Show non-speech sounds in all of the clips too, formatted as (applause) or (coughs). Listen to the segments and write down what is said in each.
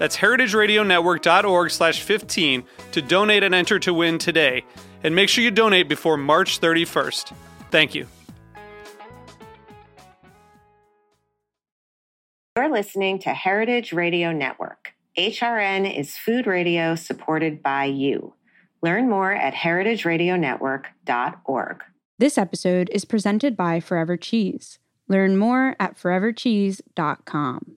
That's heritageradionetwork.org slash 15 to donate and enter to win today. And make sure you donate before March 31st. Thank you. You're listening to Heritage Radio Network. HRN is food radio supported by you. Learn more at heritageradionetwork.org. This episode is presented by Forever Cheese. Learn more at forevercheese.com.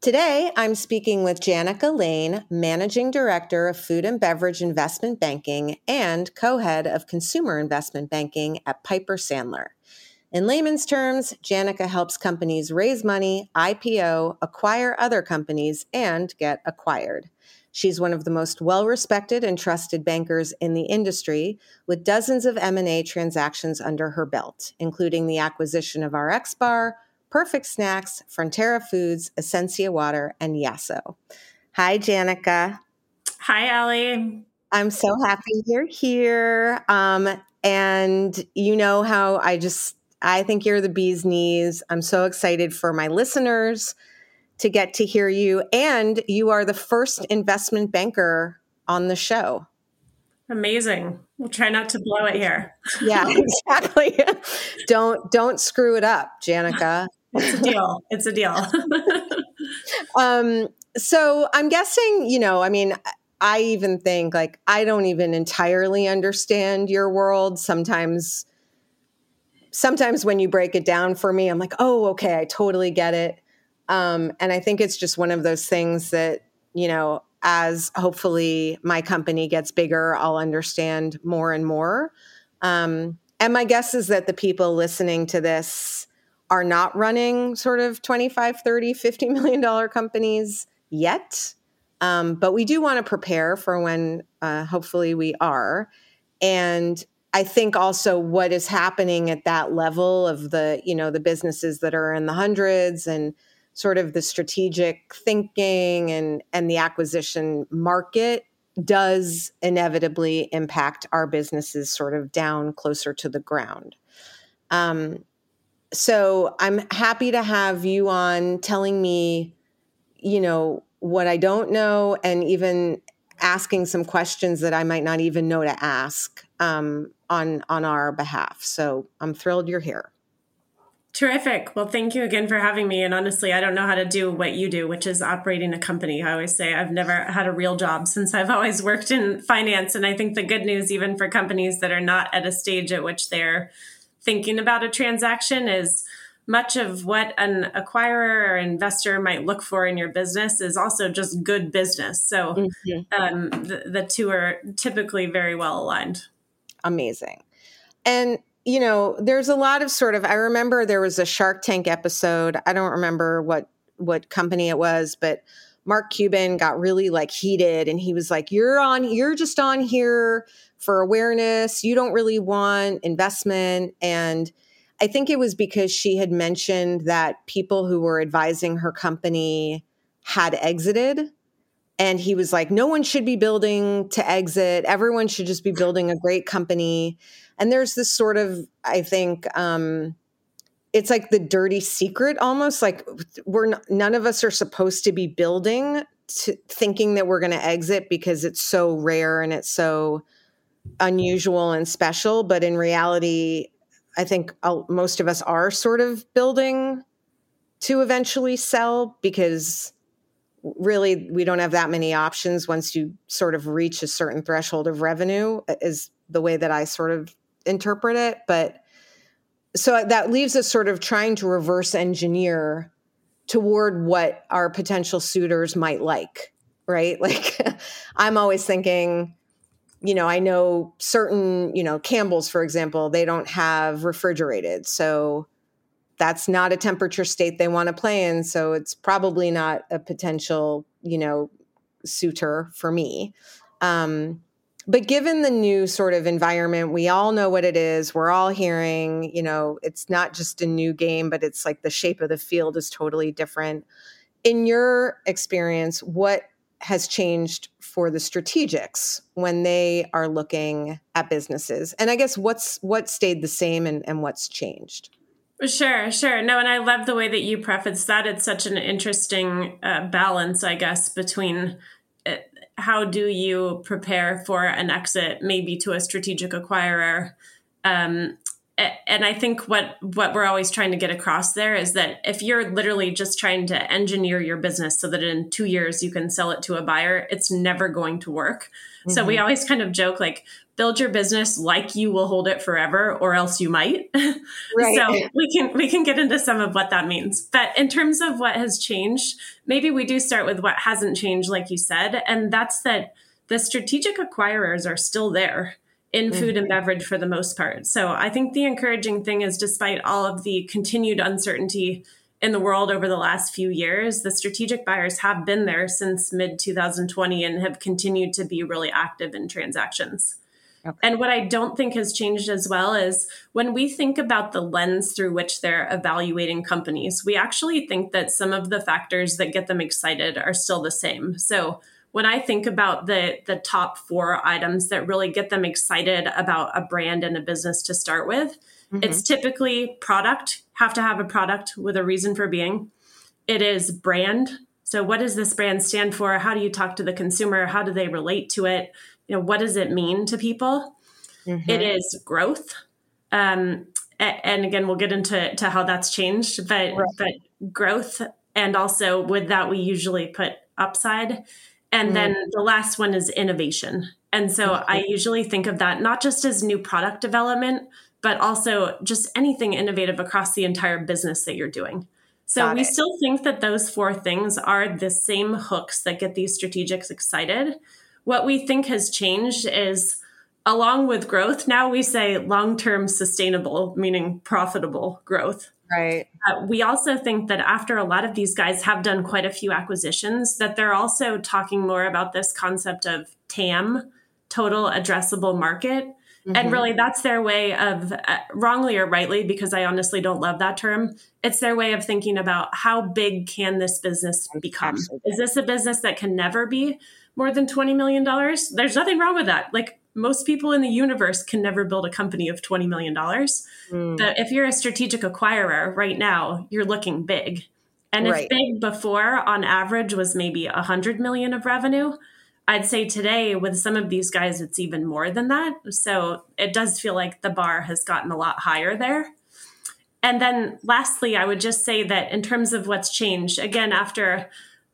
Today, I'm speaking with Janica Lane, Managing Director of Food and Beverage Investment Banking and co head of Consumer Investment Banking at Piper Sandler. In layman's terms, Janica helps companies raise money, IPO, acquire other companies, and get acquired. She's one of the most well-respected and trusted bankers in the industry, with dozens of M&A transactions under her belt, including the acquisition of RX Bar, Perfect Snacks, Frontera Foods, Essentia Water, and Yasso. Hi, Janica. Hi, Allie. I'm so happy you're here. Um, and you know how I just, I think you're the bee's knees. I'm so excited for my listeners to get to hear you. And you are the first investment banker on the show. Amazing. We'll try not to blow it here. yeah, (laughs) exactly. (laughs) don't don't screw it up, Janica. It's a deal. It's a deal. (laughs) um, so I'm guessing, you know, I mean, I even think like I don't even entirely understand your world. Sometimes, sometimes when you break it down for me, I'm like, oh, okay, I totally get it. Um, and I think it's just one of those things that, you know, as hopefully my company gets bigger, I'll understand more and more. Um, and my guess is that the people listening to this are not running sort of 25 30 50 million dollar companies yet. Um, but we do want to prepare for when uh, hopefully we are. And i think also what is happening at that level of the you know the businesses that are in the hundreds and sort of the strategic thinking and and the acquisition market does inevitably impact our businesses sort of down closer to the ground. Um, so I'm happy to have you on telling me, you know, what I don't know and even asking some questions that I might not even know to ask um, on on our behalf. So I'm thrilled you're here. Terrific. Well, thank you again for having me. And honestly, I don't know how to do what you do, which is operating a company. I always say I've never had a real job since I've always worked in finance. And I think the good news, even for companies that are not at a stage at which they're thinking about a transaction is much of what an acquirer or investor might look for in your business is also just good business. So mm-hmm. um, the, the two are typically very well aligned. Amazing. And you know, there's a lot of sort of I remember there was a Shark Tank episode. I don't remember what what company it was, but Mark Cuban got really like heated and he was like, You're on, you're just on here for awareness. You don't really want investment. And I think it was because she had mentioned that people who were advising her company had exited and he was like no one should be building to exit everyone should just be building a great company and there's this sort of i think um it's like the dirty secret almost like we're none of us are supposed to be building to thinking that we're going to exit because it's so rare and it's so unusual and special but in reality i think I'll, most of us are sort of building to eventually sell because really we don't have that many options once you sort of reach a certain threshold of revenue uh, is the way that I sort of interpret it. But so that leaves us sort of trying to reverse engineer toward what our potential suitors might like right? (laughs) Like i'm always thinking you know i know certain you know campbell's for example they don't have refrigerated so that's not a temperature state they want to play in so it's probably not a potential you know suitor for me. Um, but given the new sort of environment we all know what it is we're all hearing you know it's not just a new game but it's like the shape of the field is totally different. In your experience what has changed for the strategics when they are looking at businesses and i guess what's what stayed the same and, and what's changed Sure, sure. No, and I love the way that you preface that. It's such an interesting uh, balance, I guess, between uh, how do you prepare for an exit, maybe to a strategic acquirer, um, and I think what what we're always trying to get across there is that if you're literally just trying to engineer your business so that in 2 years you can sell it to a buyer, it's never going to work. Mm-hmm. So we mm-hmm. always kind of joke like build your business like you will hold it forever or else you might. (laughs) Right. so we can we can get into some of what that means. But in terms of what has changed, maybe we do start with what hasn't changed like you said, and that's that the strategic acquirers are still there in food and mm-hmm. beverage for the most part. So I think the encouraging thing is despite all of the continued uncertainty in the world over the last few years, the strategic buyers have been there since mid 2020 and have continued to be really active in transactions. Okay. And what I don't think has changed as well is when we think about the lens through which they're evaluating companies, we actually think that some of the factors that get them excited are still the same. So when I think about the the top four items that really get them excited about a brand and a business to start with, mm-hmm. it's typically product, have to have a product with a reason for being. It is brand. So what does this brand stand for? How do you talk to the consumer? How do they relate to it? You know, what does it mean to people? Mm-hmm. It is growth. Um, and again, we'll get into to how that's changed, but right. but growth and also with that we usually put upside and mm-hmm. then the last one is innovation. And so mm-hmm. I usually think of that not just as new product development, but also just anything innovative across the entire business that you're doing. So Got we it. still think that those four things are the same hooks that get these strategics excited. What we think has changed is along with growth, now we say long term sustainable, meaning profitable growth. Right. Uh, we also think that after a lot of these guys have done quite a few acquisitions, that they're also talking more about this concept of TAM, total addressable market. Mm-hmm. And really, that's their way of, uh, wrongly or rightly, because I honestly don't love that term, it's their way of thinking about how big can this business become? Absolutely. Is this a business that can never be more than $20 million? There's nothing wrong with that. Like, most people in the universe can never build a company of $20 million. Mm. But if you're a strategic acquirer right now, you're looking big. And if big before on average was maybe 100 million of revenue, I'd say today with some of these guys, it's even more than that. So it does feel like the bar has gotten a lot higher there. And then lastly, I would just say that in terms of what's changed, again, after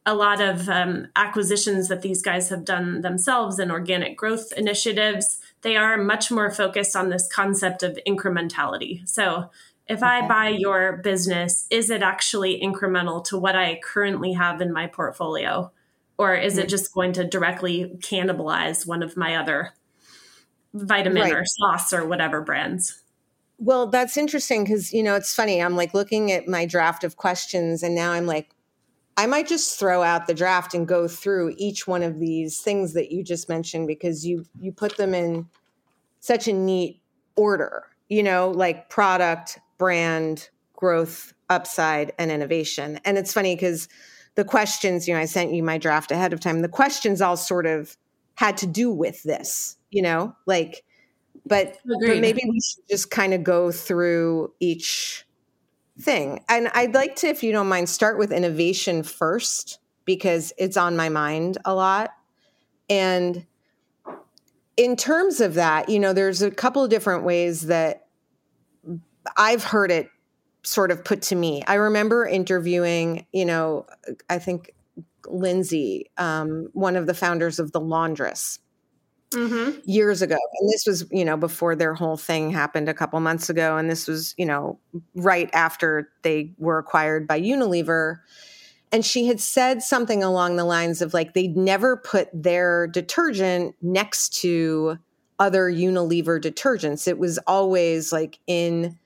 a lot of um, acquisitions that these guys have done themselves and organic growth initiatives, they are much more focused on this concept of incrementality. So, if okay. I buy your business, is it actually incremental to what I currently have in my portfolio? Or is mm-hmm. it just going to directly cannibalize one of my other vitamin right. or sauce or whatever brands? Well, that's interesting because, you know, it's funny. I'm like looking at my draft of questions and now I'm like, I might just throw out the draft and go through each one of these things that you just mentioned because you you put them in such a neat order, you know, like product, brand, growth, upside and innovation. And it's funny cuz the questions, you know, I sent you my draft ahead of time. The questions all sort of had to do with this, you know, like, but, but maybe we should just kind of go through each thing. And I'd like to, if you don't mind, start with innovation first because it's on my mind a lot. And in terms of that, you know, there's a couple of different ways that I've heard it sort of put to me. I remember interviewing, you know, I think Lindsay, um, one of the founders of The Laundress, mm-hmm. years ago. And this was, you know, before their whole thing happened a couple months ago. And this was, you know, right after they were acquired by Unilever. And she had said something along the lines of like, they'd never put their detergent next to other Unilever detergents. It was always like in,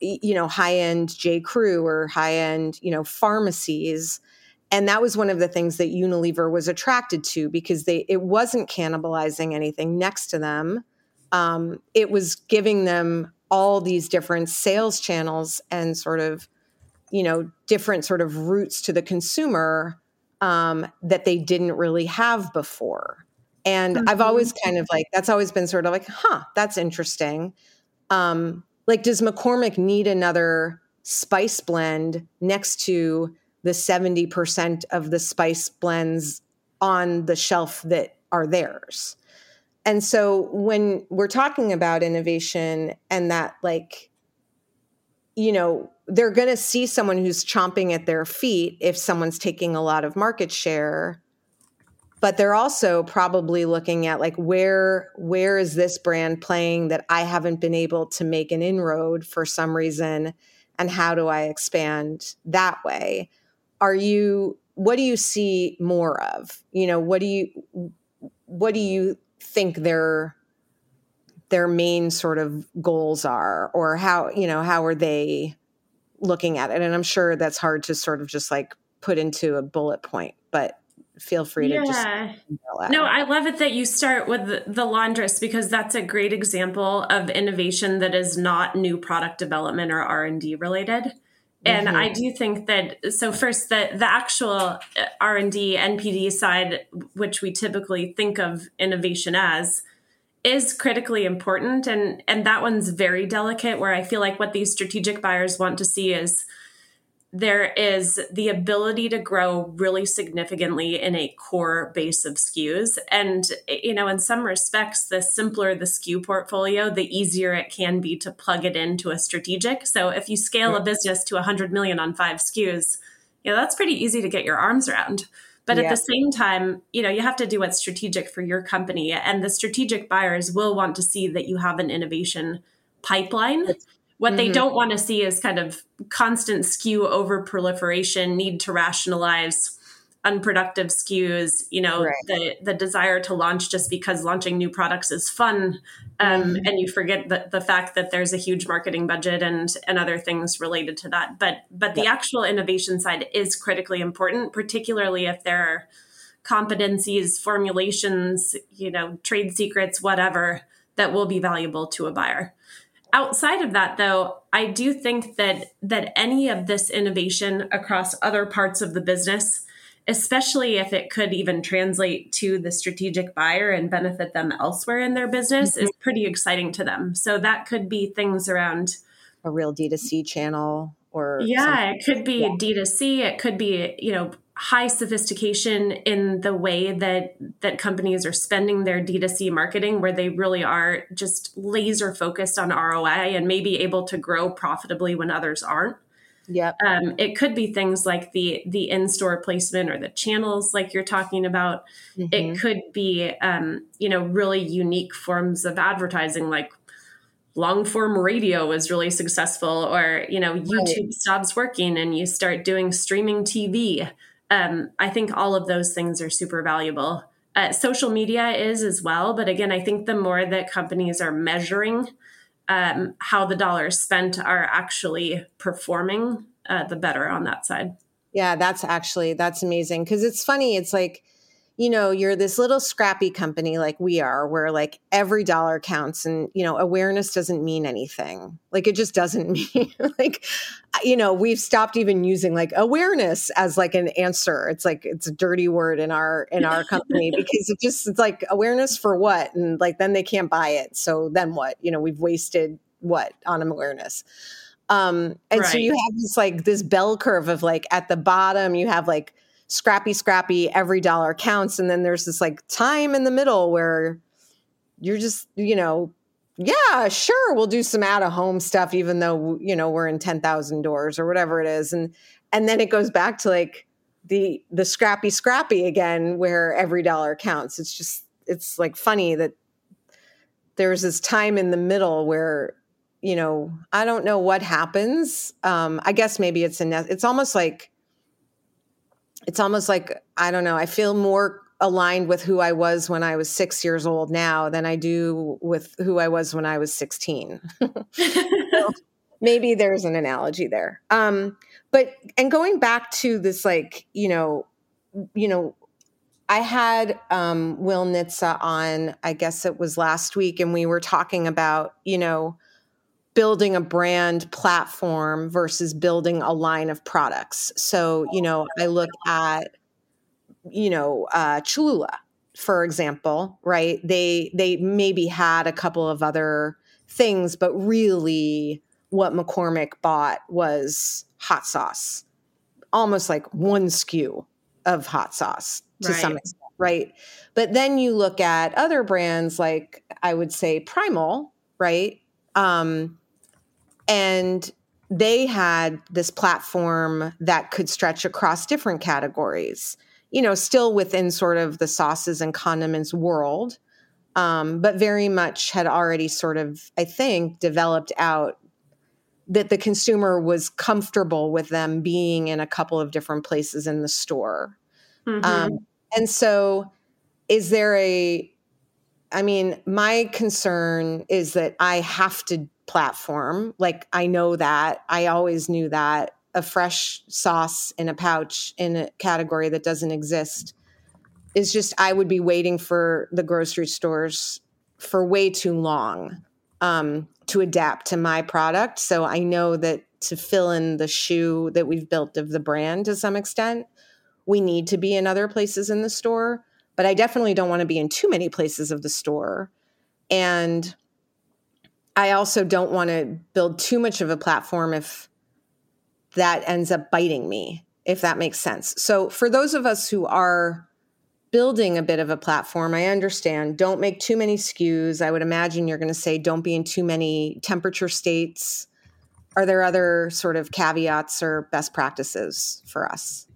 you know, high end J. Crew or high end, you know, pharmacies and that was one of the things that Unilever was attracted to because they it wasn't cannibalizing anything next to them. Um, it was giving them all these different sales channels and sort of you know different sort of routes to the consumer um, that they didn't really have before. And mm-hmm. I've always kind of like that's always been sort of like, huh, that's interesting. Um, like, does McCormick need another spice blend next to the 70% of the spice blends on the shelf that are theirs. And so when we're talking about innovation and that, like, you know, they're going to see someone who's chomping at their feet if someone's taking a lot of market share but they're also probably looking at like where where is this brand playing that i haven't been able to make an inroad for some reason and how do i expand that way are you what do you see more of? You know what do you what do you think their their main sort of goals are? Or how you know how are they looking at it? And i'm sure that's hard to sort of just like put into a bullet point but feel free to just no i love it that you start with the, the laundress because that's a great example of innovation that is not new product development or r&d related and mm-hmm. i do think that so first the the actual uh, r&d npd side which we typically think of innovation as is critically important and and that one's very delicate where i feel like what these strategic buyers want to see is there is the ability to grow really significantly in a core base of SKUs. And, you know, in some respects, the simpler the SKU portfolio, the easier it can be to plug it into a strategic. So if you scale a business to 100 million on five SKUs, you know, that's pretty easy to get your arms around. But yeah. at the same time, you know, you have to do what's strategic for your company. And the strategic buyers will want to see that you have an innovation pipeline. What mm-hmm. they don't want to see is kind of constant SKU over proliferation, need to rationalize unproductive SKUs, you know, right. the the desire to launch just because launching new products is fun. Um, mm-hmm. and you forget the, the fact that there's a huge marketing budget and and other things related to that. But but the actual innovation side is critically important, particularly if there are competencies, formulations, you know, trade secrets, whatever, that will be valuable to a buyer outside of that though i do think that that any of this innovation across other parts of the business especially if it could even translate to the strategic buyer and benefit them elsewhere in their business mm-hmm. is pretty exciting to them so that could be things around a real d2c channel or yeah something. it could be yeah. d2c it could be you know high sophistication in the way that that companies are spending their D2C marketing where they really are just laser focused on ROI and maybe able to grow profitably when others aren't. Yeah. Um, it could be things like the the in-store placement or the channels like you're talking about. Mm-hmm. It could be um, you know, really unique forms of advertising like long form radio is really successful or you know youtube right. stops working and you start doing streaming tv um, I think all of those things are super valuable. Uh, social media is as well, but again, I think the more that companies are measuring um, how the dollars spent are actually performing, uh, the better on that side. Yeah, that's actually that's amazing because it's funny. It's like you know, you're this little scrappy company like we are, where like every dollar counts and, you know, awareness doesn't mean anything. Like it just doesn't (laughs) mean like, you know, we've stopped even using like awareness as like an answer. It's like, it's a dirty word in our, in our company (laughs) because it just, it's like awareness for what? And like, then they can't buy it. So then what? You know, we've wasted what on awareness. Um, and right. so you have this like this bell curve of like at the bottom, you have like, scrappy, scrappy, every dollar counts. And then there's this like time in the middle where you're just, you know, yeah, sure, we'll do some out of home stuff, even though, you know, we're in 10,000 doors or whatever it is. And, and then it goes back to like the, the scrappy, scrappy again, where every dollar counts. It's just, it's like funny that there's this time in the middle where you know i don't know what happens um i guess maybe it's a it's almost like it's almost like I don't know. I feel more aligned with who I was when I was six years old now than I do with who I was when I was sixteen. (laughs) so maybe there's an analogy there. Um, but and going back to this, like you know, you know, I had um, Will Nitza on. I guess it was last week, and we were talking about you know building a brand platform versus building a line of products. So, you know, I look at, you know, uh, Cholula, for example, right? They they maybe had a couple of other things, but really what McCormick bought was hot sauce, almost like one SKU of hot sauce to right. some extent, right? But then you look at other brands like I would say Primal, right? Um, and they had this platform that could stretch across different categories, you know, still within sort of the sauces and condiments world, um, but very much had already sort of, I think, developed out that the consumer was comfortable with them being in a couple of different places in the store. Mm-hmm. Um, and so, is there a, I mean, my concern is that I have to platform. Like I know that. I always knew that. A fresh sauce in a pouch in a category that doesn't exist is just I would be waiting for the grocery stores for way too long um, to adapt to my product. So I know that to fill in the shoe that we've built of the brand to some extent, we need to be in other places in the store. But I definitely don't want to be in too many places of the store. And I also don't want to build too much of a platform if that ends up biting me, if that makes sense. So, for those of us who are building a bit of a platform, I understand don't make too many SKUs. I would imagine you're going to say don't be in too many temperature states. Are there other sort of caveats or best practices for us?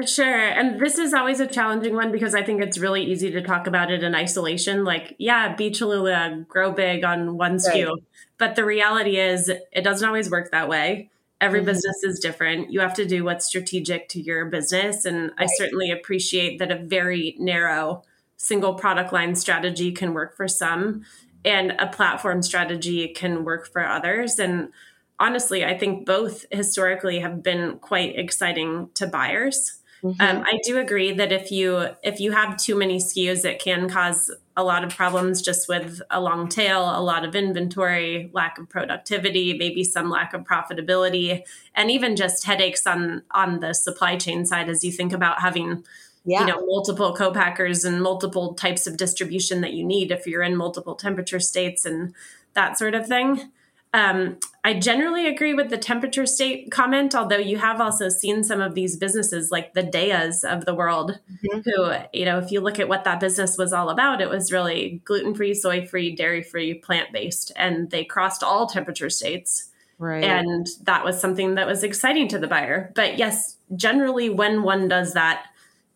For sure. And this is always a challenging one because I think it's really easy to talk about it in isolation. Like, yeah, be Cholula, grow big on one SKU. But the reality is, it doesn't always work that way. Every mm-hmm. business is different. You have to do what's strategic to your business. And right. I certainly appreciate that a very narrow single product line strategy can work for some, and a platform strategy can work for others. And honestly, I think both historically have been quite exciting to buyers. Mm-hmm. Um, I do agree that if you if you have too many SKUs, it can cause a lot of problems just with a long tail, a lot of inventory, lack of productivity, maybe some lack of profitability, and even just headaches on on the supply chain side as you think about having yeah. you know multiple co-packers and multiple types of distribution that you need if you're in multiple temperature states and that sort of thing. Um, I generally agree with the temperature state comment, although you have also seen some of these businesses like the Daiyas of the world, mm-hmm. who, you know, if you look at what that business was all about, it was really gluten free, soy free, dairy free, plant based, and they crossed all temperature states. Right. And that was something that was exciting to the buyer. But yes, generally, when one does that,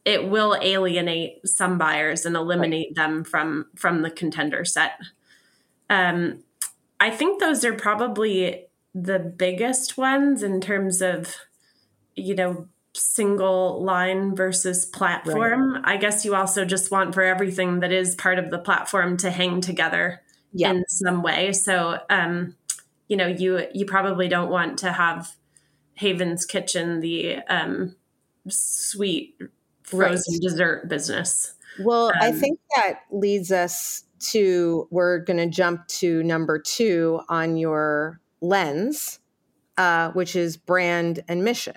it will alienate some buyers and eliminate right. them from from the contender set. Um, I think those are probably the biggest ones in terms of, you know, single line versus platform. Right. I guess you also just want for everything that is part of the platform to hang together yeah. in some way. So, um, you know, you you probably don't want to have Haven's Kitchen, the um, sweet frozen right. dessert business. Well, um, I think that leads us to we're going to jump to number two on your lens, uh, which is brand and mission.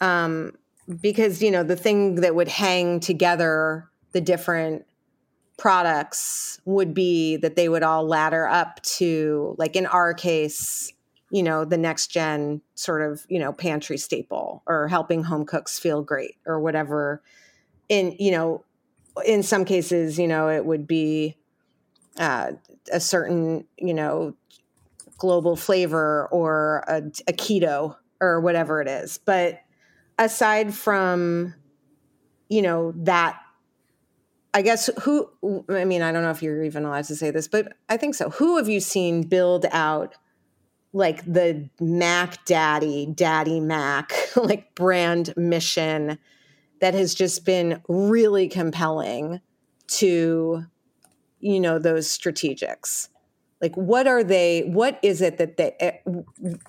Um, because you know the thing that would hang together the different products would be that they would all ladder up to like in our case you know the next gen sort of you know pantry staple or helping home cooks feel great or whatever in you know in some cases you know it would be uh, a certain you know global flavor or a, a keto or whatever it is. But aside from you know that I guess who I mean I don't know if you're even allowed to say this but I think so. Who have you seen build out like the Mac Daddy Daddy Mac (laughs) like brand mission that has just been really compelling to you know those strategics. Like what are they what is it that they eh,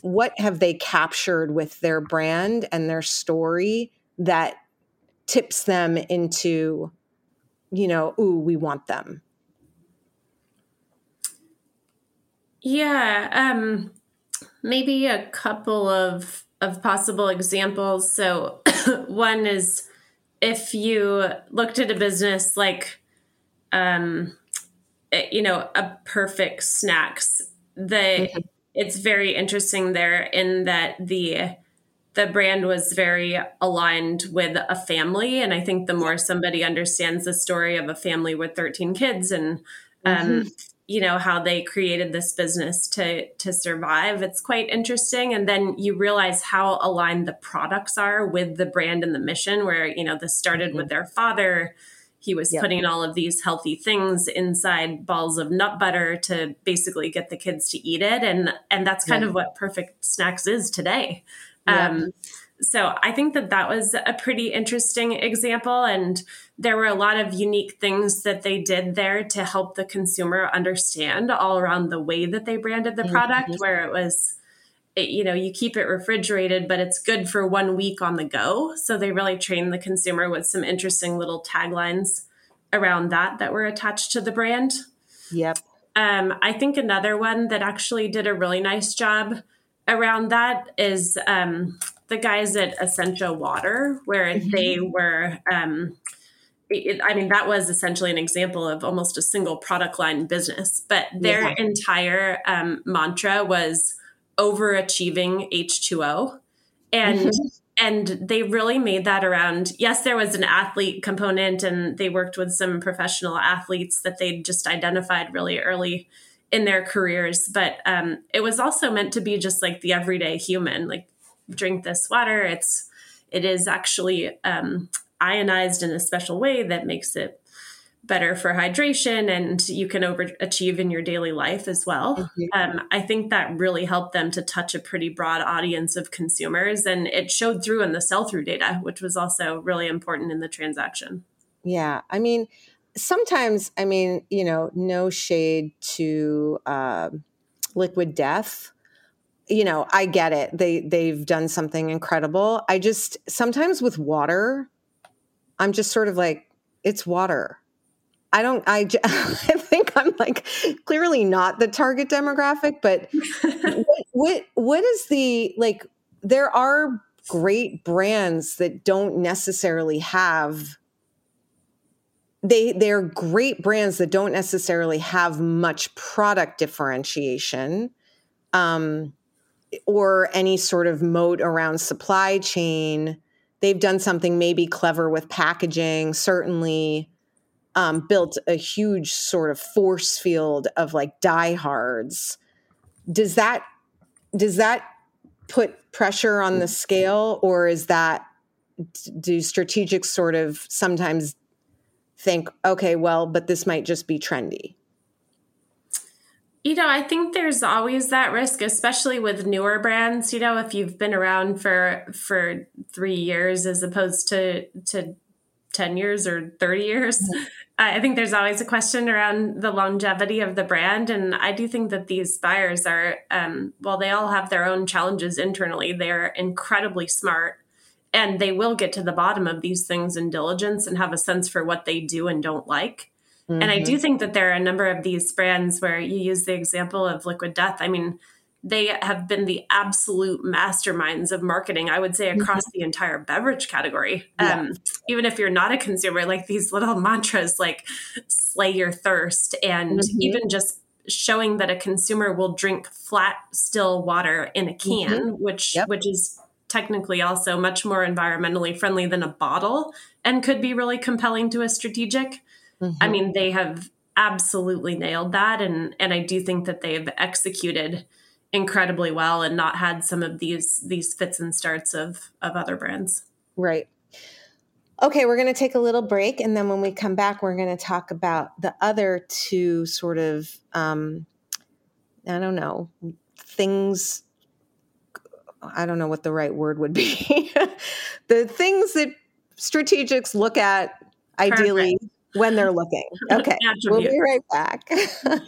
what have they captured with their brand and their story that tips them into you know ooh we want them yeah um maybe a couple of of possible examples. So (coughs) one is if you looked at a business like um Eh, you know a perfect snacks the mm-hmm. it's very interesting there in that the the brand was very aligned with a family and i think the more somebody understands the story of a family with 13 kids and um, mm-hmm. You know how they created this business to to survive it's quite interesting and then you realize how aligned the products are with the brand and the mission where you know this started mm-hmm. with their father he was yep. putting all of these healthy things inside balls of nut butter to basically get the kids to eat it and and that's kind yep. of what perfect snacks is today yep. um, so i think that that was a pretty interesting example and there were a lot of unique things that they did there to help the consumer understand all around the way that they branded the product mm-hmm. where it was it, you know you keep it refrigerated but it's good for one week on the go so they really trained the consumer with some interesting little taglines around that that were attached to the brand yep um, i think another one that actually did a really nice job around that is um, the guys at essentia water where mm-hmm. they were um, it, I mean, that was essentially an example of almost a single product line business, but their yeah. entire um, mantra was overachieving H2O. And mm-hmm. and they really made that around yes, there was an athlete component and they worked with some professional athletes that they just identified really early in their careers. But um, it was also meant to be just like the everyday human, like drink this water. It's it is actually um, ionized in a special way that makes it better for hydration and you can overachieve in your daily life as well. Mm-hmm. Um, I think that really helped them to touch a pretty broad audience of consumers and it showed through in the sell through data, which was also really important in the transaction. Yeah. I mean, sometimes, I mean, you know, no shade to uh, liquid death you know i get it they they've done something incredible i just sometimes with water i'm just sort of like it's water I don't, I, (laughs) I think I'm like clearly not the target demographic, but (laughs) what, what, what is the, like, there are great brands that don't necessarily have, they, they're great brands that don't necessarily have much product differentiation. Um, or any sort of moat around supply chain. They've done something maybe clever with packaging, certainly um, built a huge sort of force field of like diehards. Does that does that put pressure on the scale, or is that do strategics sort of sometimes think, okay, well, but this might just be trendy? You know, I think there's always that risk, especially with newer brands. You know, if you've been around for for three years as opposed to to 10 years or 30 years. Mm-hmm. I think there's always a question around the longevity of the brand. And I do think that these buyers are, um, well, they all have their own challenges internally. They're incredibly smart and they will get to the bottom of these things in diligence and have a sense for what they do and don't like. Mm-hmm. And I do mm-hmm. think that there are a number of these brands where you use the example of Liquid Death. I mean, they have been the absolute masterminds of marketing, I would say, mm-hmm. across mm-hmm. the entire beverage category. Yeah. Um, even if you're not a consumer, like these little mantras like slay your thirst and mm-hmm. even just showing that a consumer will drink flat still water in a can mm-hmm. which yep. which is technically also much more environmentally friendly than a bottle and could be really compelling to a strategic mm-hmm. i mean they have absolutely nailed that and and i do think that they've executed incredibly well and not had some of these these fits and starts of of other brands right Okay, we're going to take a little break. And then when we come back, we're going to talk about the other two sort of, um, I don't know, things. I don't know what the right word would be. (laughs) the things that strategics look at ideally Perfect. When they're looking. (laughs) Okay, we'll be right back. (laughs)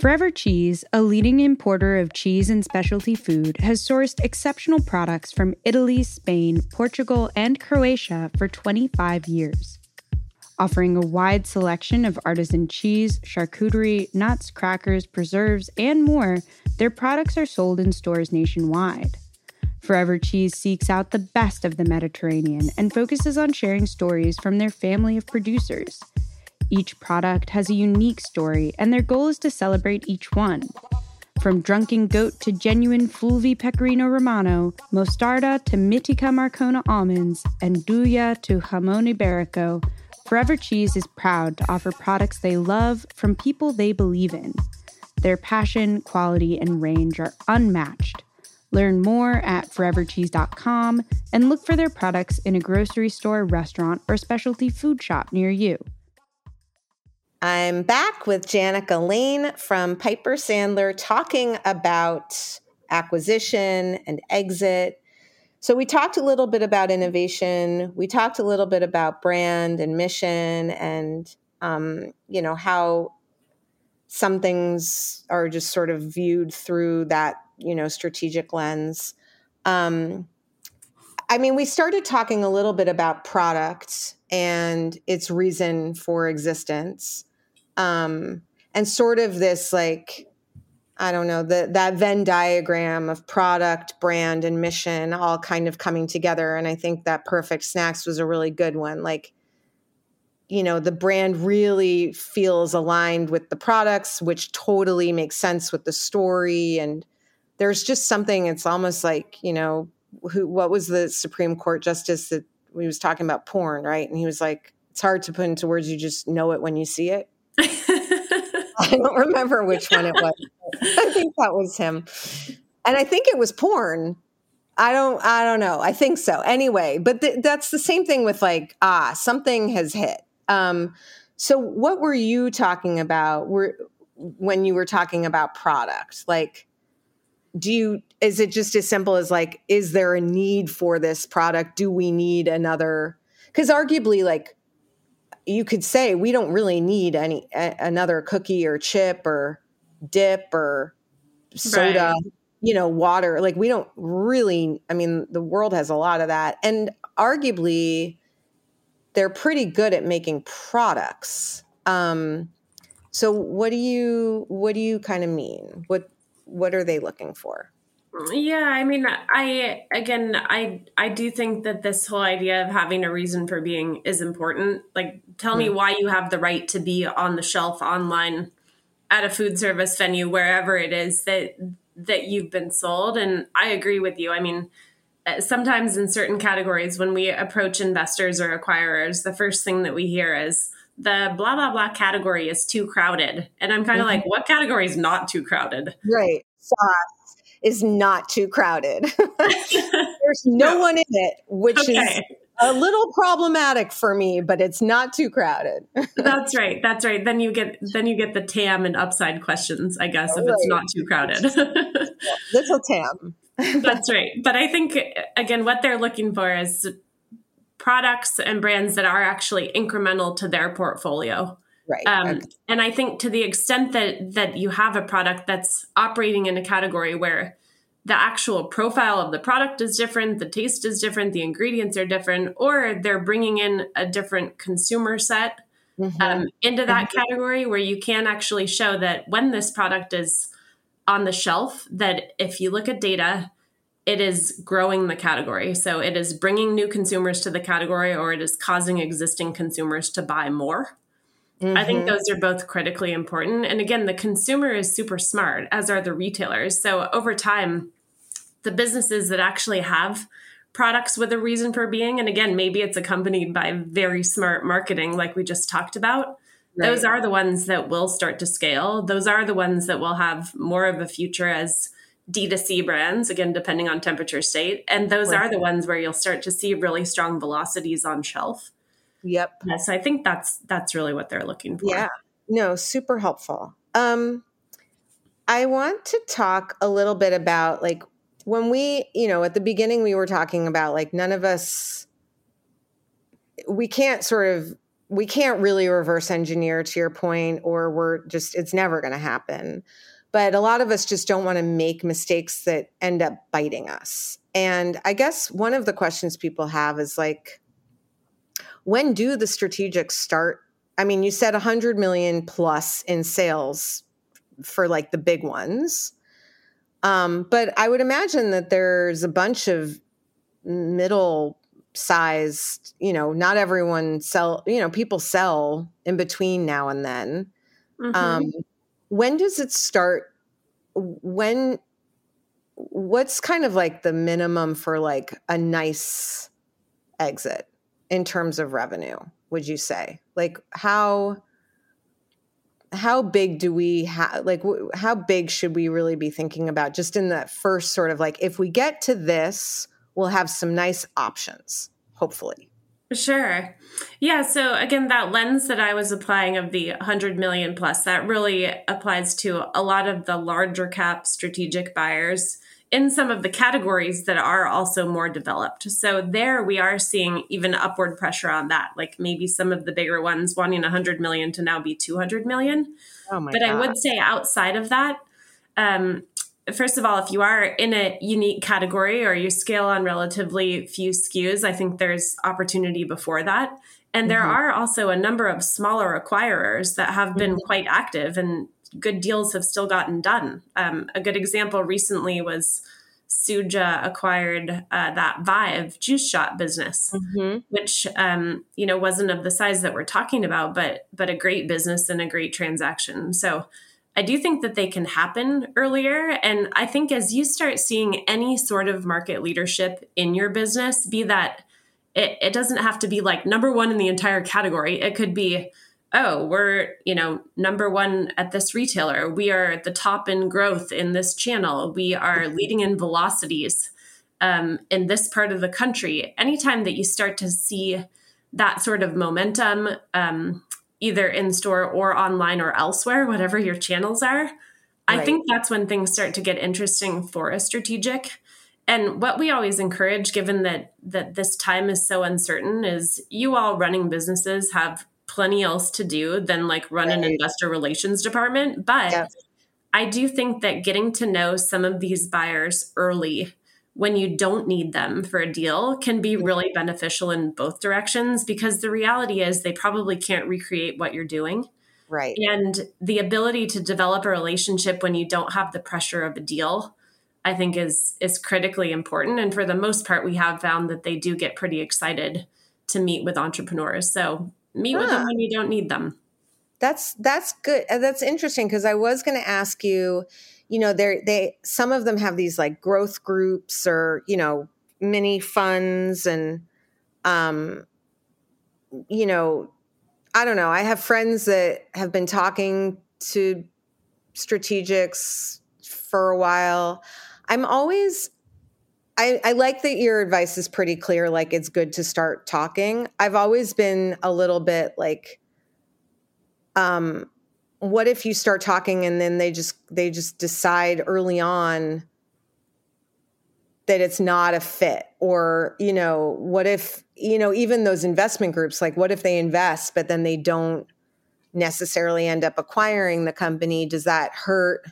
Forever Cheese, a leading importer of cheese and specialty food, has sourced exceptional products from Italy, Spain, Portugal, and Croatia for 25 years. Offering a wide selection of artisan cheese, charcuterie, nuts, crackers, preserves, and more, their products are sold in stores nationwide. Forever Cheese seeks out the best of the Mediterranean and focuses on sharing stories from their family of producers. Each product has a unique story, and their goal is to celebrate each one. From Drunken Goat to genuine Fulvi Pecorino Romano, Mostarda to Mitica Marcona almonds, and 'Nduja to Jamon Iberico, Forever Cheese is proud to offer products they love from people they believe in. Their passion, quality, and range are unmatched. Learn more at forevercheese.com and look for their products in a grocery store, restaurant, or specialty food shop near you. I'm back with Janica Lane from Piper Sandler talking about acquisition and exit. So, we talked a little bit about innovation. We talked a little bit about brand and mission and, um, you know, how some things are just sort of viewed through that, you know, strategic lens. Um, I mean, we started talking a little bit about product and its reason for existence um, and sort of this like I don't know the, that Venn diagram of product, brand, and mission all kind of coming together. And I think that Perfect Snacks was a really good one. Like, you know, the brand really feels aligned with the products, which totally makes sense with the story. And there's just something. It's almost like you know, who what was the Supreme Court justice that we was talking about porn, right? And he was like, it's hard to put into words. You just know it when you see it. (laughs) I don't remember which one it was. I think that was him. And I think it was porn. I don't I don't know. I think so. Anyway, but th- that's the same thing with like ah, something has hit. Um so what were you talking about were when you were talking about product? Like do you is it just as simple as like is there a need for this product? Do we need another? Cuz arguably like you could say we don't really need any a, another cookie or chip or dip or soda right. you know water. Like we don't really i mean the world has a lot of that. And arguably they're pretty good at making products. Um so what do you what do you kind of mean? What what are they looking for yeah, I mean, I again, I I do think that this whole idea of having a reason for being is important. Like, tell me why you have the right to be on the shelf online at a food service venue, wherever it is that that you've been sold. And I agree with you. I mean, uh, sometimes in certain categories, when we approach investors or acquirers, the first thing that we hear is the blah blah blah category is too crowded, and I'm kind of mm-hmm. like, what category is not too crowded? Right. Sauce is not too crowded. (laughs) There's no, no, one in it, which okay. is a little problematic for me, but it's not too crowded. (laughs) that's right. That's right. Then you get then you get the TAM and upside questions, I guess, if it's not too crowded. (laughs) little TAM. that's right. But I think again, what they're looking for is products and brands that are actually incremental to their portfolio. Right. Um, okay. And I think to the extent that that you have a product that's operating in a category where the actual profile of the product is different, the taste is different, the ingredients are different, or they're bringing in a different consumer set Mhm. um, into that category where you can actually show that when this product is on the shelf, that if you look at data, it is growing the category. So it is bringing new consumers to the category or it is causing existing consumers to buy more. I think Mhm. those are both critically important. And again, the consumer is super smart, as are the retailers. So over time, the businesses that actually have products with a reason for being, and again, maybe it's accompanied by very smart marketing, like we just talked about, those are the ones that will start to scale. Those are the ones that will have more of a future as D2C brands, again, depending on temperature state. And those Right. are the ones where you'll start to see really strong velocities on shelf. Yep. So I think that's that's really what they're looking for. Yeah. No, super helpful. Um I want to talk a little bit about like when we, you know, at the beginning we were talking about like none of us we can't sort of we can't really reverse engineer to your point or we're just it's never going to happen. But a lot of us just don't want to make mistakes that end up biting us. And I guess one of the questions people have is like when do the strategics start I mean, you said 100 million plus in sales for like the big ones. Um, but I would imagine that there's a bunch of middle sized, you know, not everyone sell, you know, people sell in between now and then. Mhm. Um, when does it start? When, what's kind of like the minimum for like a nice exit in terms of revenue, would you say? Like how, how big do we have like wh- how big should we really be thinking about just in that first sort of like if we get to this we'll have some nice options hopefully Sure. Yeah. So again, that lens that I was applying of the 100 million plus, that really applies to a lot of the larger cap strategic buyers in some of the categories that are also more developed. So there we are seeing even upward pressure on that, like maybe some of the bigger ones wanting 100 million to now be 200 million. oh my but I would say outside of that, um, first of all, if you are in a unique category or you scale on relatively few SKUs, I think there's opportunity before that. And there Mhm. are also a number of smaller acquirers that have been Mhm. quite active and good deals have still gotten done. Um, a good example recently was Suja acquired uh, that Vive juice shot business Mhm. which um, you know wasn't of the size that we're talking about, but but a great business and a great transaction. So I do think that they can happen earlier, and I think as you start seeing any sort of market leadership in your business, be that it, it doesn't have to be like number one in the entire category. It could be oh we're you know number one at this retailer. We are the top in growth in this channel. We are leading in velocities um, in this part of the country, anytime that you start to see that sort of momentum, um, either in store or online or elsewhere, whatever your channels are, I think that's when things start to get interesting for a strategic. And what we always encourage, given that that this time is so uncertain, is you all running businesses have plenty else to do than like run an investor relations department. But Yep. I do think that getting to know some of these buyers early when you don't need them for a deal can be really beneficial in both directions because the reality is they probably can't recreate what you're doing. right And the ability to develop a relationship when you don't have the pressure of a deal, I think is is critically important. And for the most part, we have found that they do get pretty excited to meet with entrepreneurs. So meet with them Ah. when you don't need them. That's that's good. Uh, That's interesting because I was going to ask you, you know, they they some of them have these like growth groups or you know mini funds and um you know I don't know. I have friends that have been talking to strategics for a while. I'm always I, I like that your advice is pretty clear. Like it's good to start talking. I've always been a little bit like um what if you start talking and then they just they just decide early on that it's not a fit? Or you know what if you know even those investment groups like what if they invest but then they don't necessarily end up acquiring the company? Does that hurt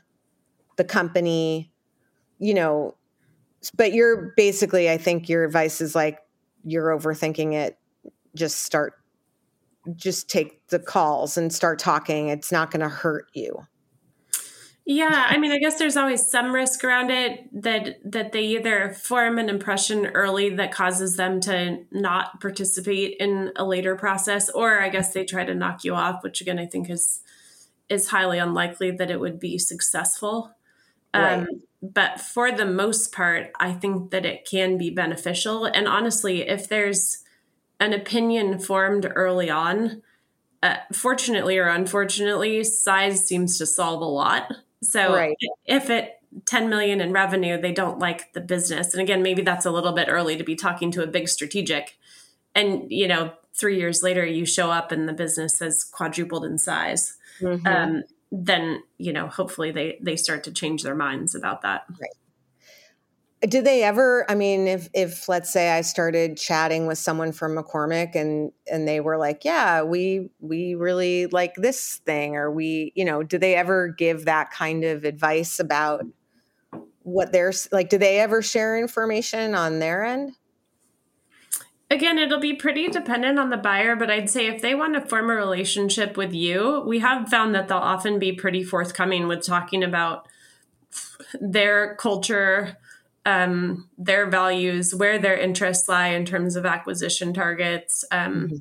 the company? You know but you're basically i think your advice is like you're overthinking it. Just start just take the calls and start talking it's not going to hurt you yeah, I mean, I guess there's always some risk around it that that they either form an impression early that causes them to not participate in a later process, or I guess they try to knock you off, which again I think is is highly unlikely that it would be successful. Right. Um, but for the most part, I think that it can be beneficial. And honestly, if there's an opinion formed early on, uh, fortunately or unfortunately, size seems to solve a lot. So right. if it 10 million in revenue, they don't like the business. And again, maybe that's a little bit early to be talking to a big strategic. And, you know, three years later, you show up and the business has quadrupled in size. Mm-hmm. Um, then, you know, hopefully they, they start to change their minds about that. Right did they ever i mean if if let's say i started chatting with someone from mccormick and and they were like yeah we we really like this thing or we you know did they ever give that kind of advice about what they're like do they ever share information on their end? Again, it'll be pretty dependent on the buyer, but I'd say if they want to form a relationship with you, we have found that they'll often be pretty forthcoming with talking about their culture, um, their values, where their interests lie in terms of acquisition targets, um, mm-hmm.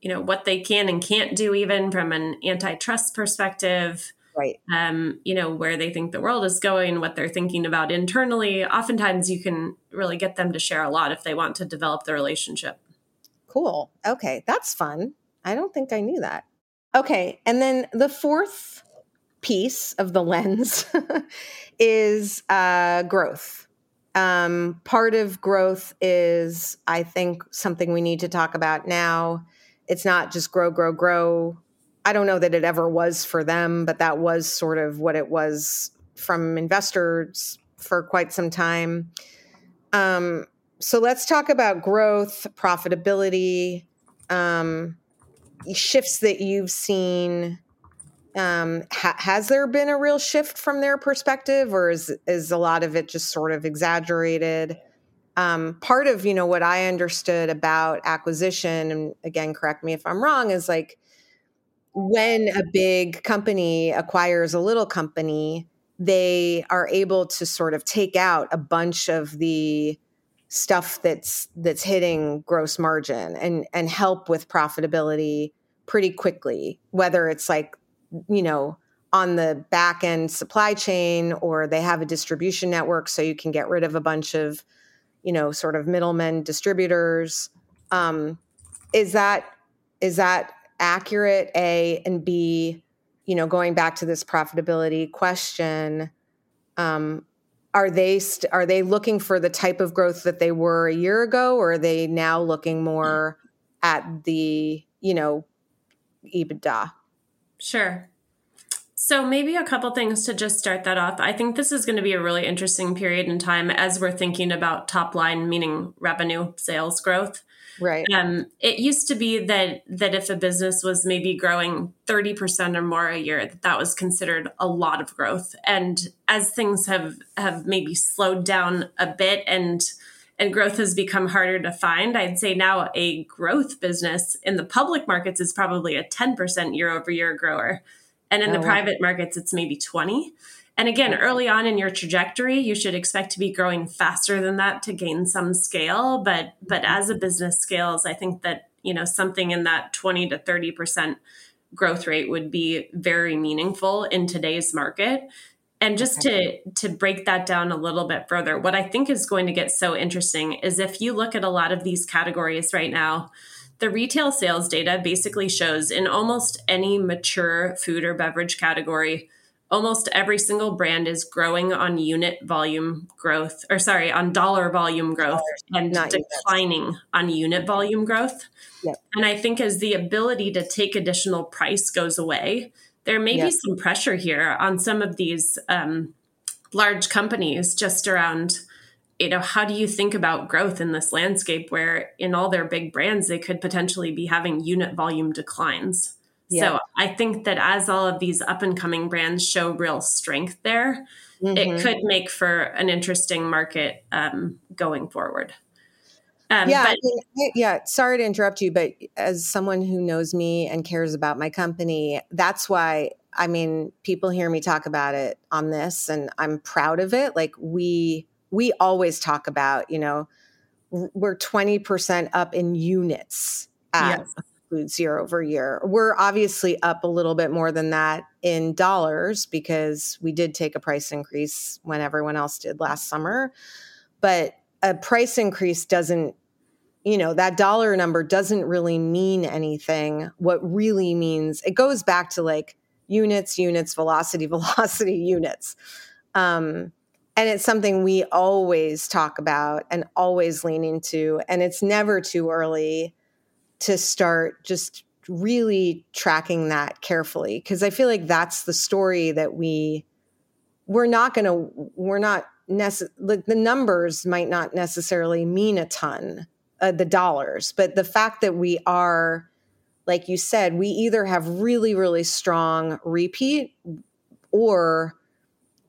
you know, what they can and can't do, even from an antitrust perspective. Right. Um, you know, where they think the world is going, what they're thinking about internally. Oftentimes, you can really get them to share a lot if they want to develop the relationship. Cool. Okay. That's fun. I don't think I knew that. Okay. And then the fourth piece of the lens (laughs) is uh, growth um, part of growth is, I think, something we need to talk about now. It's not just grow, grow, grow. I don't know that it ever was for them, but that was sort of what it was from investors for quite some time. Um, so let's talk about growth, profitability, um, shifts that you've seen um, ha- has there been a real shift from their perspective or is is a lot of it just sort of exaggerated? Um, part of you know what i understood about acquisition and again correct me if i'm wrong is like when a big company acquires a little company they are able to sort of take out a bunch of the stuff that's that's hitting gross margin and and help with profitability pretty quickly whether it's like you know, on the back end supply chain or they have a distribution network so you can get rid of a bunch of, you know, sort of middlemen distributors. Um, is that is that accurate? A and B, you know, going back to this profitability question, um, are they st- are they looking for the type of growth that they were a year ago, or are they now looking more at the you know EBITDA? Sure. So, maybe a couple things to just start that off. I think this is going to be a really interesting period in time as we're thinking about top line, meaning revenue, sales growth. Right. Um, it used to be that that if a business was maybe growing thirty percent or more a year, that that was considered a lot of growth. And as things have have maybe slowed down a bit, and and growth has become harder to find, I'd say now a growth business in the public markets is probably a ten percent year over year grower. And in oh, the private wow. markets, it's maybe 20. And again, early on in your trajectory, you should expect to be growing faster than that to gain some scale. But but as a business scales, I think that you know something in that 20 to 30 percent growth rate would be very meaningful in today's market. And just okay. to to break that down a little bit further, what I think is going to get so interesting is if you look at a lot of these categories right now, the retail sales data basically shows in almost any mature food or beverage category, almost every single brand is growing on unit volume growth, or sorry, on dollar volume growth and declining units. on unit volume growth. Yep. And I think as the ability to take additional price goes away, there may yep. be some pressure here on some of these um, large companies just around you know how do you think about growth in this landscape where in all their big brands they could potentially be having unit volume declines Yeah. So I think that as all of these up and coming brands show real strength there, mm-hmm. it could make for an interesting market um, going forward. Um, yeah, but- I mean, yeah. Sorry to interrupt you, but as someone who knows me and cares about my company, that's why I mean, people hear me talk about it on this, and I'm proud of it. Like we we always talk about, you know, we're 20% up in units at yes. Foods year over year. We're obviously up a little bit more than that in dollars because we did take a price increase when everyone else did last summer. But a price increase doesn't you know that dollar number doesn't really mean anything. What really means it goes back to like units units velocity (laughs) velocity units. Um, and it's something we always talk about and always lean into and it's never too early to start just really tracking that carefully because i feel like that's the story that we we're not going to we're not nece- like the numbers might not necessarily mean a ton uh, the dollars, but the fact that we are, like you said, we either have really, really strong repeat or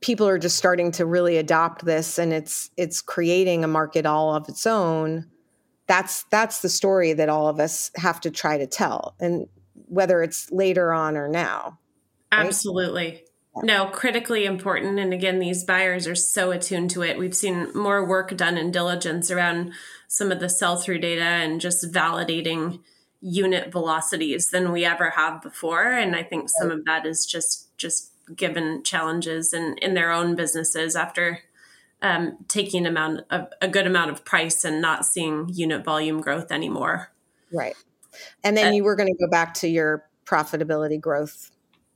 people are just starting to really adopt this and it's it's creating a market all of its own that's that's the story that all of us have to try to tell and whether it's later on or now right? absolutely no, critically important. And again, these buyers are so attuned to it. We've seen more work done in diligence around some of the sell through data and just validating unit velocities than we ever have before. And I think some of that is just just given challenges in, in their own businesses after um, taking amount of a good amount of price and not seeing unit volume growth anymore. Right. And then uh, you were going to go back to your profitability growth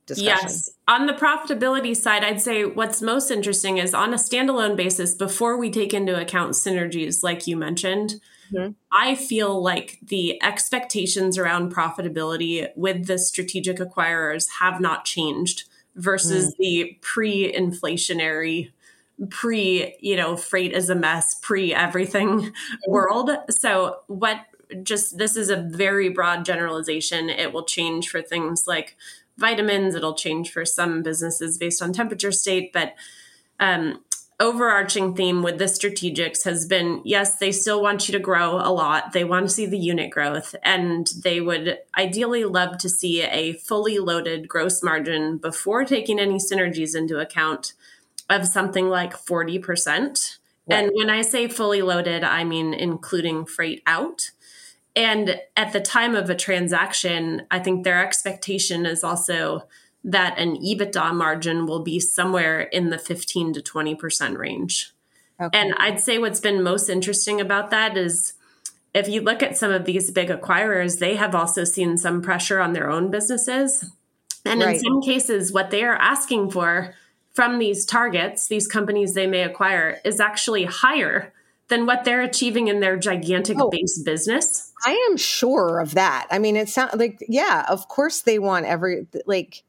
discussion. Yes. On the profitability side, I'd say what's most interesting is on a standalone basis, before we take into account synergies, like you mentioned, mm-hmm. I feel like the expectations around profitability with the strategic acquirers have not changed versus mm. the pre inflationary pre you know freight is a mess pre everything mm-hmm. world so what just this is a very broad generalization it will change for things like vitamins. It'll change for some businesses based on temperature state, but um, overarching theme with the strategics has been yes, they still want you to grow a lot. They want to see the unit growth, and they would ideally love to see a fully loaded gross margin before taking any synergies into account of something like 40%. Right. And when I say fully loaded, I mean including freight out. And at the time of a transaction, I think their expectation is also that an EBITDA margin will be somewhere in the 15 to 20% range. Okay. And I'd say what's been most interesting about that is if you look at some of these big acquirers, they have also seen some pressure on their own businesses. And right. in some cases, what they are asking for from these targets, these companies they may acquire, is actually higher than what they're achieving in their gigantic oh, base business. I am sure of that. I mean, it sounds like, yeah, of course they want every, like,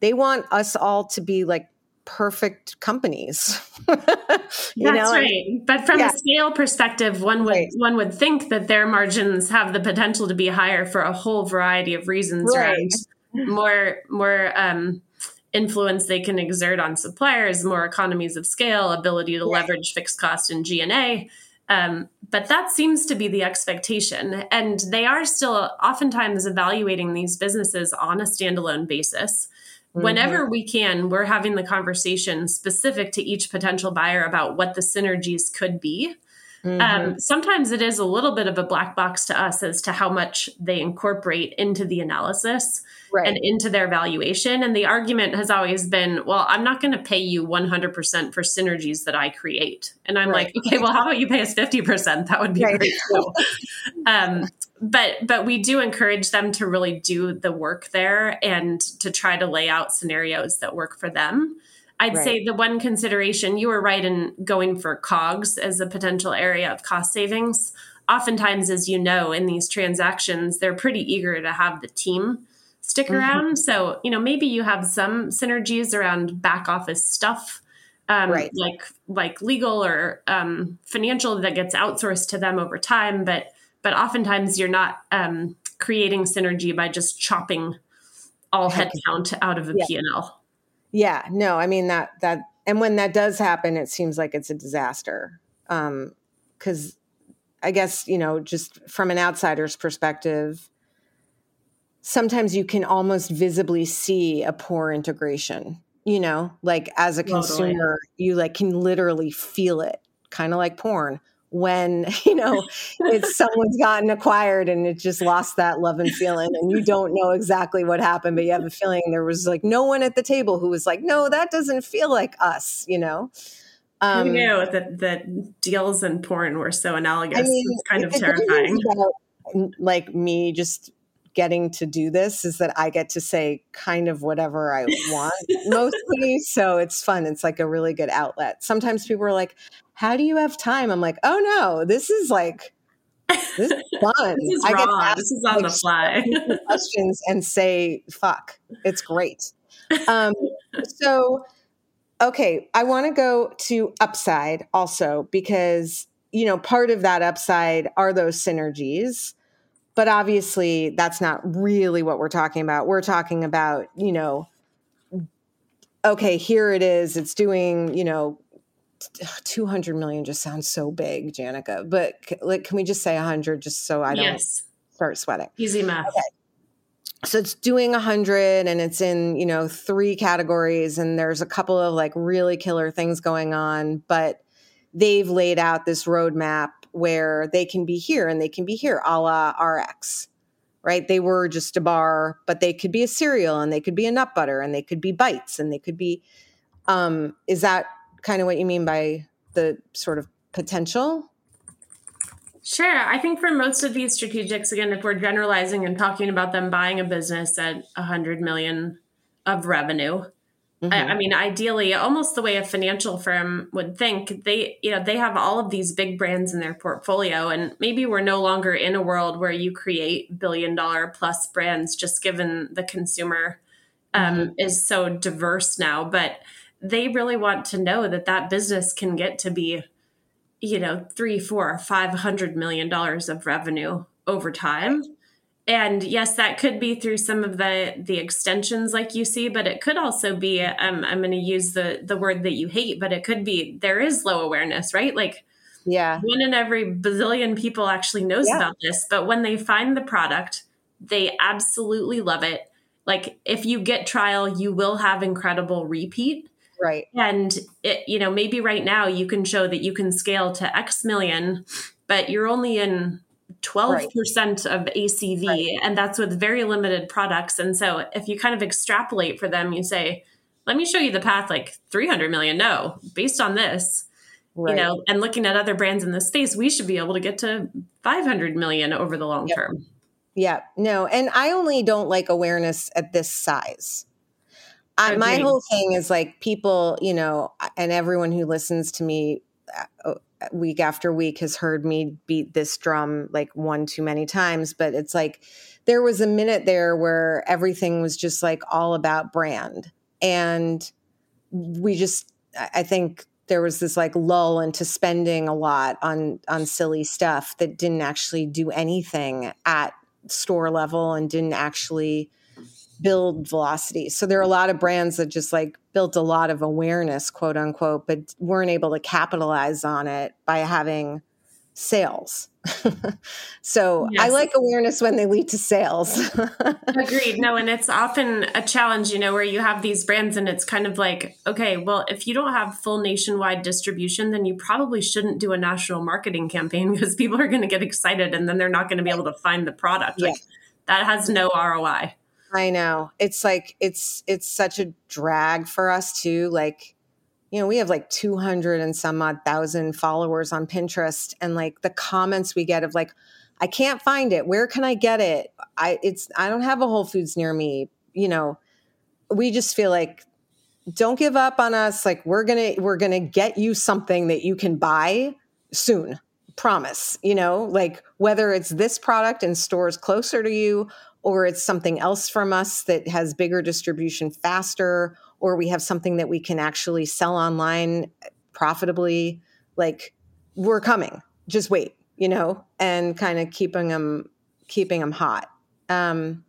they want us all to be like perfect companies. (laughs) That's know? right. But from yeah. a scale perspective, one would right. one would think that their margins have the potential to be higher for a whole variety of reasons, right? right? (laughs) More more um, influence they can exert on suppliers, more economies of scale, ability to leverage fixed cost and G&A. Um, but that seems to be the expectation. And they are still oftentimes evaluating these businesses on a standalone basis. Mm-hmm. Whenever we can, we're having the conversation specific to each potential buyer about what the synergies could be. Mm-hmm. Um, sometimes it is a little bit of a black box to us as to how much they incorporate into the analysis right. and into their valuation. And the argument has always been, well, I'm not going to pay you 100% for synergies that I create. And I'm right. like, okay, well, how about you pay us 50%? That would be right. great (laughs) um, but but we do encourage them to really do the work there and to try to lay out scenarios that work for them. I'd right. say the one consideration you were right in going for COGS as a potential area of cost savings. Oftentimes, as you know, in these transactions, they're pretty eager to have the team stick mm-hmm. around. So, you know, maybe you have some synergies around back office stuff, um, right. like like legal or um, financial that gets outsourced to them over time. But but oftentimes you're not um, creating synergy by just chopping all headcount out of a yeah. P&L. Yeah, no, I mean that that and when that does happen, it seems like it's a disaster. Um, because I guess, you know, just from an outsider's perspective, sometimes you can almost visibly see a poor integration, you know, like as a totally. consumer, you like can literally feel it, kind of like porn when (laughs) you know it's (laughs) someone's gotten acquired and it just lost that love and feeling and you don't know exactly what happened but you have a feeling there was like no one at the table who was like no that doesn't feel like us you know um, Who knew that that deals and porn were so analogous? I mean, it's kind of terrifying. About, like me just getting to do this is that I get to say kind of whatever I want (laughs) mostly. So it's fun. It's like a really good outlet. Sometimes people are like, How do you have time? I'm like, Oh no, this is like this is (laughs) fun. this is I raw. Ask, this is on like, the fly. (laughs) questions and say fuck. It's great. Um, so Okay, I want to go to upside also because, you know, part of that upside are those synergies. But obviously, that's not really what we're talking about. We're talking about, you know, okay, here it is. It's doing, you know, 200 million just sounds so big, Janica. But like, can we just say 100 just so I don't yes. start sweating? Easy math. Okay so it's doing 100 and it's in you know three categories and there's a couple of like really killer things going on but they've laid out this roadmap where they can be here and they can be here a la rx right they were just a bar but they could be a cereal and they could be a nut butter and they could be bites and they could be um, is that kind of what you mean by the sort of potential Sure. I think for most of these strategics, again, if we're generalizing and talking about them buying a business at 100 million of revenue, mm-hmm. I, I, mean, ideally, almost the way a financial firm would think, they, you know, they have all of these big brands in their portfolio, and maybe we're no longer in a world where you create billion dollar plus brands, just given the consumer um, mm-hmm. is so diverse now. But they really want to know that that business can get to be you know, three, four, five hundred million dollars of revenue over time. And yes, that could be through some of the the extensions like you see, but it could also be um, I'm going to use the the word that you hate, but it could be there is low awareness, right? Like yeah. One in every bazillion people actually knows yeah. about this, but when they find the product, they absolutely love it. Like if you get trial, you will have incredible repeat. Right. And it, you know, maybe right now you can show that you can scale to X million, but you're only in 12% right. of ACV, right. and that's with very limited products. And so if you kind of extrapolate for them, you say, let me show you the path like 300 million. No, based on this, right. you know, and looking at other brands in the space, we should be able to get to 500 million over the long yep. term. Yeah, no. And I only don't like awareness at this size. I, my whole thing is like people, you know, and everyone who listens to me uh, uh, week after week has heard me beat this drum like one too many times. But it's like there was a minute there where everything was just like all about brand. And we just, I think there was this like lull into spending a lot on on silly stuff that didn't actually do anything at store level and didn't actually build velocity. So there are a lot of brands that just like built a lot of awareness, quote unquote, but weren't able to capitalize on it by having sales. (laughs) so yes. I like awareness when they lead to sales. (laughs) Agreed. No, and it's often a challenge, you know, where you have these brands and it's kind of like, okay, well, if you don't have full nationwide distribution, then you probably shouldn't do a national marketing campaign (laughs) because people are going to get excited and then they're not going to be able to find the product. Like that has no ROI. I know. It's like it's it's such a drag for us too. Like, you know, we have like 200 and some odd thousand followers on Pinterest and like the comments we get of like I can't find it. Where can I get it? I it's I don't have a Whole Foods near me. You know, we just feel like don't give up on us. Like we're to we're to get you something that you can buy soon. Promise. You know, like whether it's this product in stores closer to you or it's something else from us that has bigger distribution faster, or we have something that we can actually sell online profitably. Like we're coming, just wait, you know, and kind of keeping them keeping them hot. Um,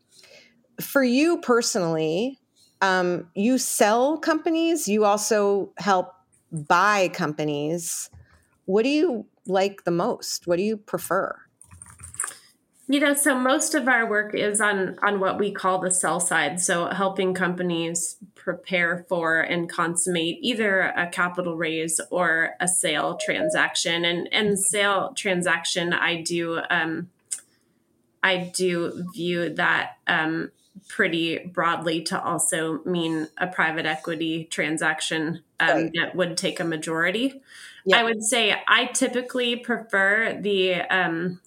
for you personally, um, you sell companies, you also help buy companies. What do you like the most? What do you prefer? You know, so most of our work is on on what we call the sell side, so helping companies prepare for and consummate either a capital raise or a sale transaction. And and sale transaction, I do um, I do view that um, pretty broadly to also mean a private equity transaction um, right. that would take a majority. I would say I typically prefer the um,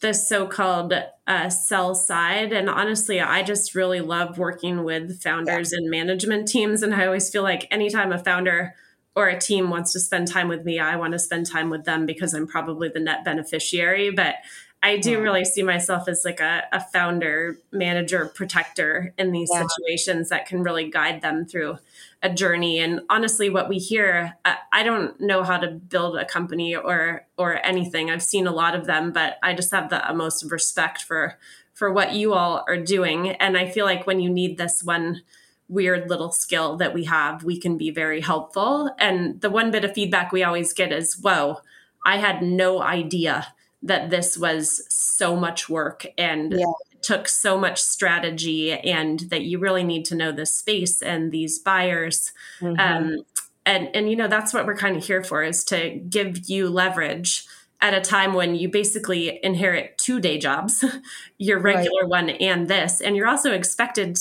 the so-called uh, sell side, and honestly, I just really love working with founders yeah. and management teams. And I always feel like anytime a founder or a team wants to spend time with me, I want to spend time with them because I'm probably the net beneficiary. But I do really see myself as like a, a founder, manager, protector in these yeah. situations that can really guide them through a journey. And honestly, what we hear, I don't know how to build a company or or anything. I've seen a lot of them, but I just have the most respect for for what you all are doing. And I feel like when you need this one weird little skill that we have, we can be very helpful. And the one bit of feedback we always get is, "Whoa, I had no idea." That this was so much work and yeah. took so much strategy and that you really need to know this space and these buyers mm-hmm. um, and and you know that's what we're kind of here for is to give you leverage at a time when you basically inherit two day jobs (laughs) your regular right. one and this and you're also expected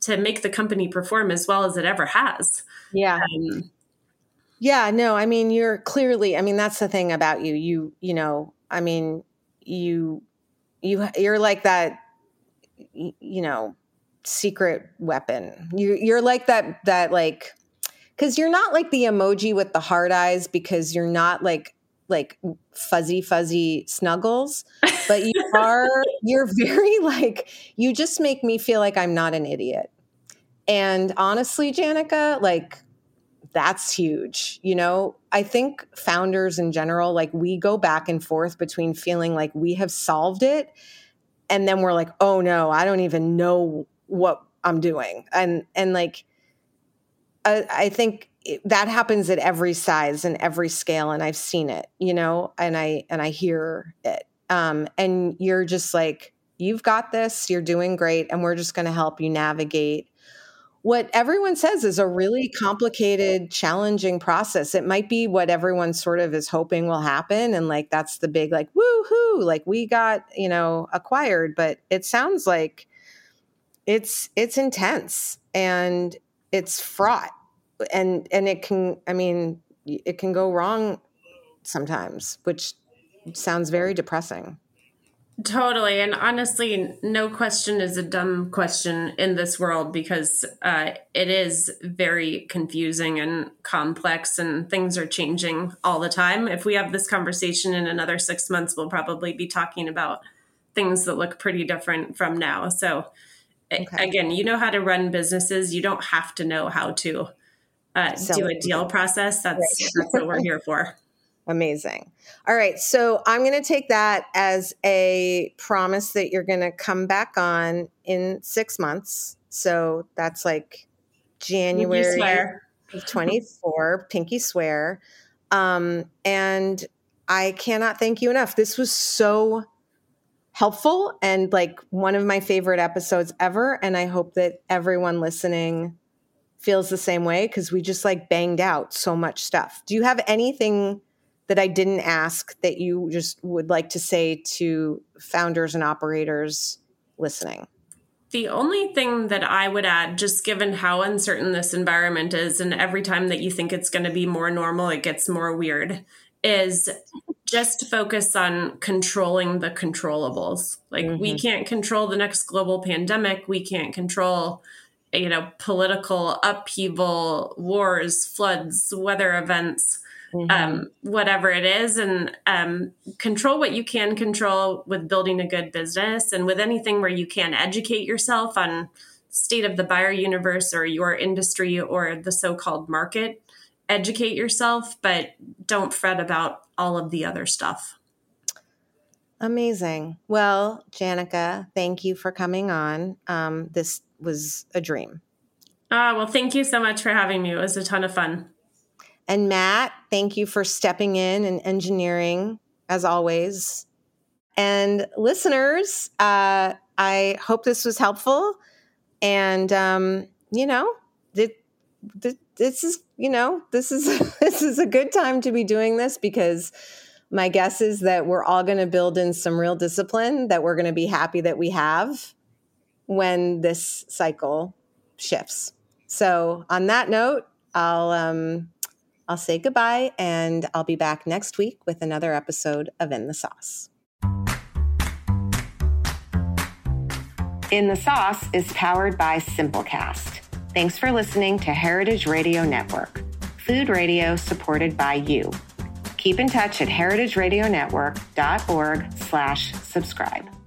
to make the company perform as well as it ever has yeah um, yeah no i mean you're clearly i mean that's the thing about you you you know I mean, you you you're like that you know secret weapon you you're like that that like because you're not like the emoji with the hard eyes because you're not like like fuzzy fuzzy snuggles but you (laughs) are you're very (laughs) like you just make me feel like i'm not an idiot and honestly janica like that's huge. You know, I think founders in general, like we go back and forth between feeling like we have solved it and then we're like, oh no, I don't even know what I'm doing. And, and like, I, I think that happens at every size and every scale. And I've seen it, you know, and I, and I hear it. Um, and you're just like, you've got this, you're doing great. And we're just going to help you navigate what everyone says is a really complicated, challenging process. It might be what everyone sort of is hoping will happen. And like, that's the big, like, woohoo, like we got, you know, acquired. But it sounds like it's, it's intense and it's fraught. And, and it can, I mean, it can go wrong sometimes, which sounds very depressing. Totally. And honestly, no question is a dumb question in this world because uh, it is very confusing and complex, and things are changing all the time. If we have this conversation in another six months, we'll probably be talking about things that look pretty different from now. So, okay. again, you know how to run businesses, you don't have to know how to uh, do a deal process. That's, right. that's what we're here for. (laughs) Amazing. All right. So I'm going to take that as a promise that you're going to come back on in six months. So that's like January of 24, Pinky Swear. Um, and I cannot thank you enough. This was so helpful and like one of my favorite episodes ever. And I hope that everyone listening feels the same way because we just like banged out so much stuff. Do you have anything? That I didn't ask that you just would like to say to founders and operators listening? The only thing that I would add, just given how uncertain this environment is, and every time that you think it's going to be more normal, it gets more weird, is just focus on controlling the controllables. Like, mm-hmm. we can't control the next global pandemic, we can't control you know political upheaval wars floods weather events mm-hmm. um, whatever it is, and um, control what you can control with building a good business and with anything where you can educate yourself on state of the buyer universe or your industry or the so-called market educate yourself but don't fret about all of the other stuff Amazing. Well, Janica, thank you for coming on. Um, this was a dream. Uh, well, thank you so much for having me. It was a ton of fun. And Matt, thank you for stepping in and engineering as always. And listeners, uh, I hope this was helpful. And um, you know, this is you know this is (laughs) this is a good time to be doing this because my guess is that we're all going to build in some real discipline that we're going to be happy that we have when this cycle shifts. So on that note, I'll um, I'll say goodbye and I'll be back next week with another episode of In the Sauce. In the Sauce is powered by Simplecast. Thanks for listening to Heritage Radio Network, food radio supported by you. Keep in touch at heritageradionetwork.org slash subscribe.